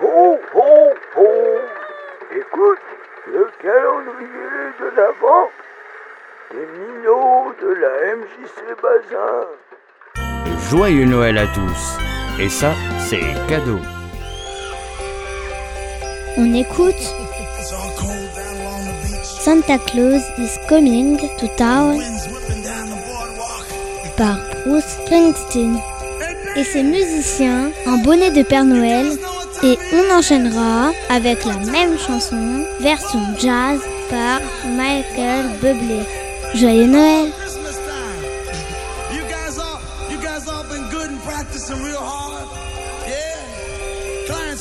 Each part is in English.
Ho, ho, ho. Écoute, le calendrier de l'Avent des minots de la MJC Bazin. Joyeux Noël à tous. Et ça, c'est cadeau. On écoute Santa Claus is Coming to Town par Bruce Springsteen et ses musiciens en bonnet de Père Noël et on enchaînera avec la même chanson version jazz par Michael Bublé. Joyeux Noël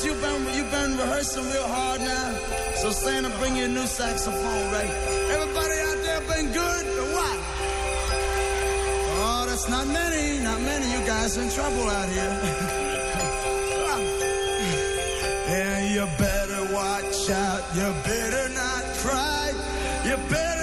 you've been, you've been rehearsing real hard now. So Santa, bring you a new saxophone, right? Everybody out there been good or what? Oh, that's not many, not many. You guys in trouble out here. yeah, you better watch out. You better not cry. You better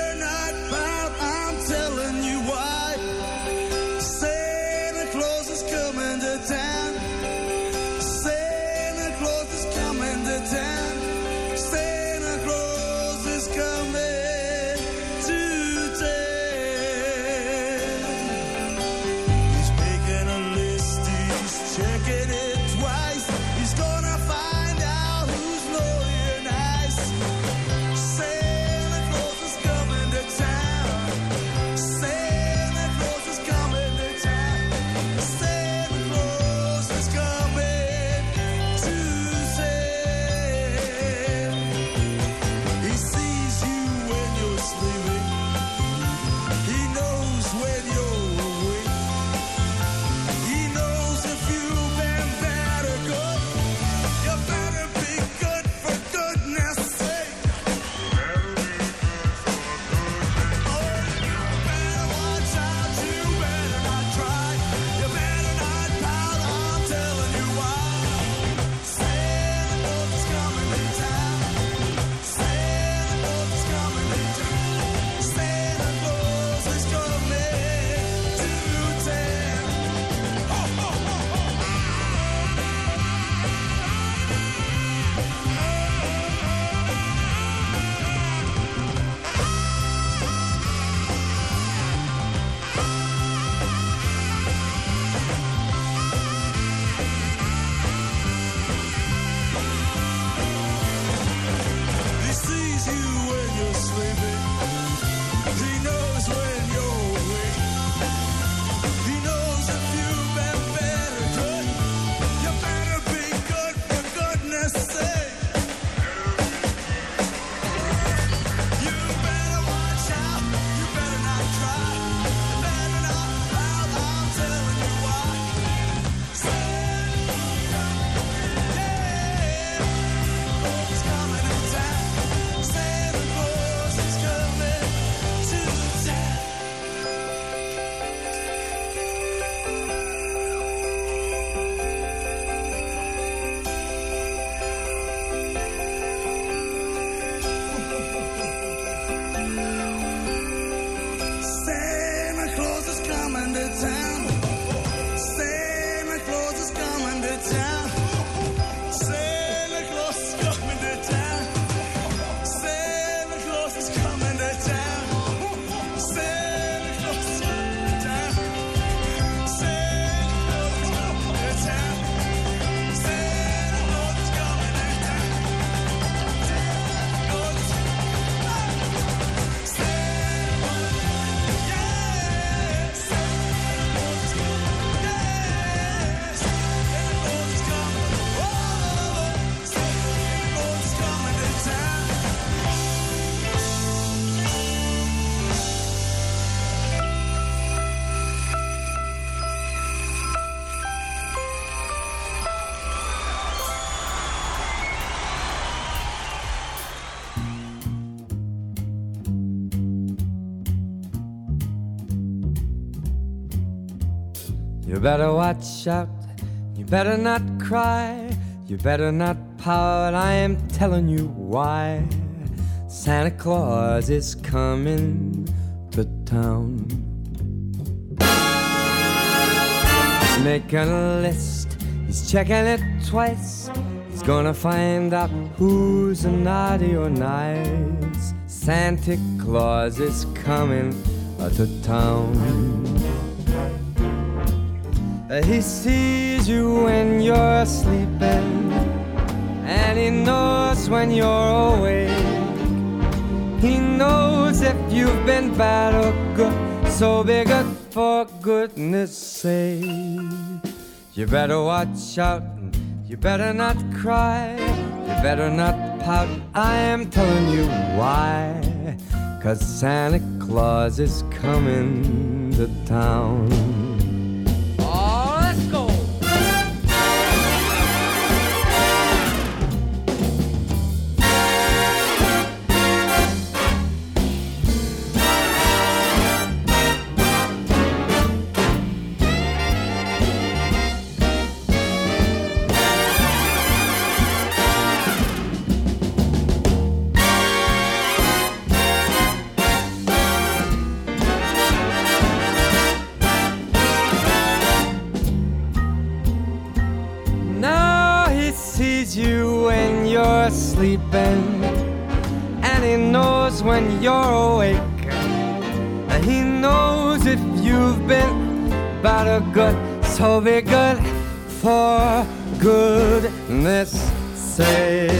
You better watch out. You better not cry. You better not pout. I am telling you why. Santa Claus is coming to town. He's making a list. He's checking it twice. He's gonna find out who's naughty or nice. Santa Claus is coming to town. Uh, he sees you when you're sleeping, and he knows when you're awake. He knows if you've been bad or good, so be good for goodness sake. You better watch out, you better not cry, you better not pout. I am telling you why. Cause Santa Claus is coming to town. Sees you when you're sleeping, and he knows when you're awake. And he knows if you've been bad or good, so be good for goodness sake.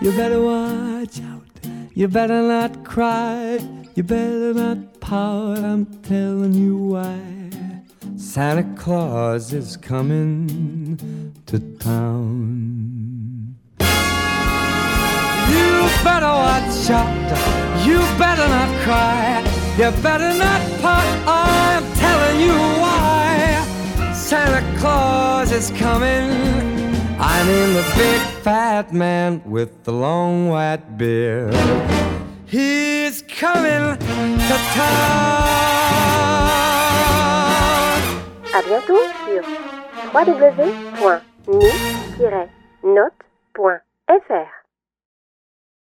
You better watch out. You better not cry. You better not pout. I'm telling you why. Santa Claus is coming to town. You better watch out. You better not cry. You better not pout. I'm telling you why. Santa Claus is coming. I mean the big fat man with the long white beard. He's coming to town. À bientôt sur www.nu-note.fr.